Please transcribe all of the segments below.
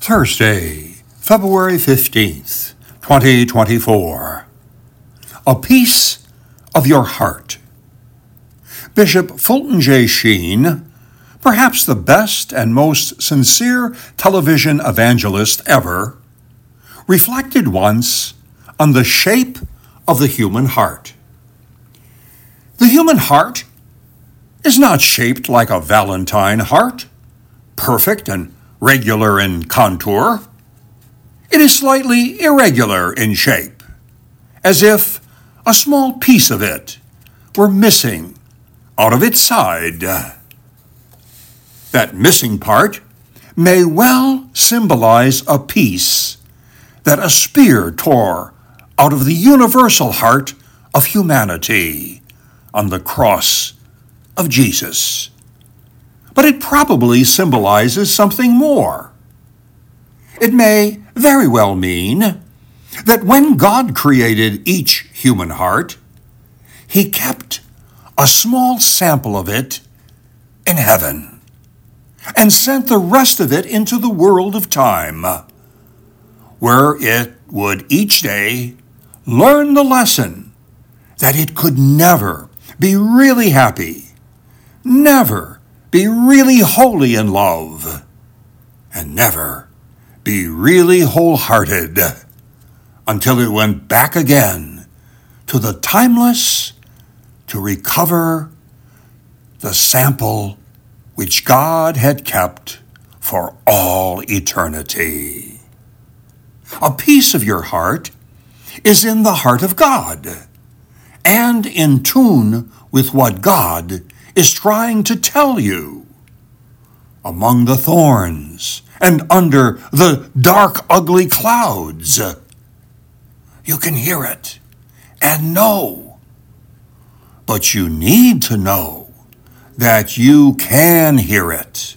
Thursday, February 15th, 2024. A piece of your heart. Bishop Fulton J. Sheen, perhaps the best and most sincere television evangelist ever, reflected once on the shape of the human heart. The human heart is not shaped like a Valentine heart, perfect and regular in contour. It is slightly irregular in shape, as if a small piece of it were missing out of its side. That missing part may well symbolize a piece that a spear tore out of the universal heart of humanity on the cross of Jesus but it probably symbolizes something more. It may very well mean that when God created each human heart, he kept a small sample of it in heaven and sent the rest of it into the world of time, where it would each day learn the lesson that it could never be really happy, never be really holy in love, and never be really wholehearted until it went back again to the timeless to recover the sample which God had kept for all eternity. A piece of your heart is in the heart of God and in tune with what God is trying to tell you. Among the thorns and under the dark, ugly clouds, you can hear it and know. But you need to know that you can hear it,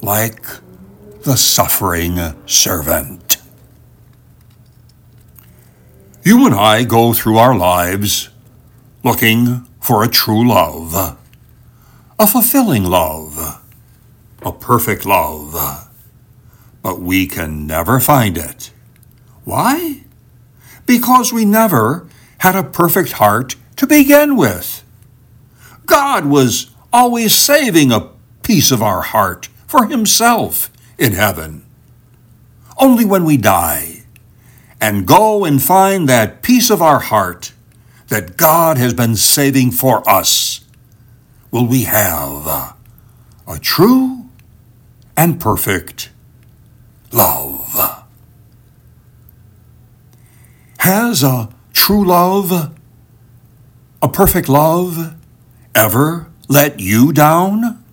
like the suffering servant. You and I go through our lives looking for a true love a fulfilling love, a perfect love. But we can never find it. Why? Because we never had a perfect heart to begin with. God was always saving a piece of our heart for Himself in heaven. Only when we die and go and find that piece of our heart that God has been saving for us will we have a true and perfect love. Has a true love, a perfect love, ever let you down?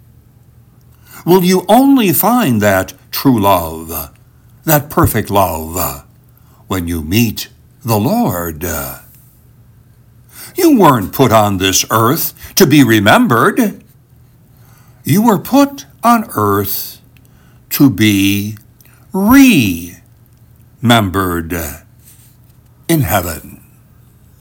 Will you only find that true love, that perfect love, when you meet the Lord? You weren't put on this earth to be remembered. You were put on earth to be remembered in heaven.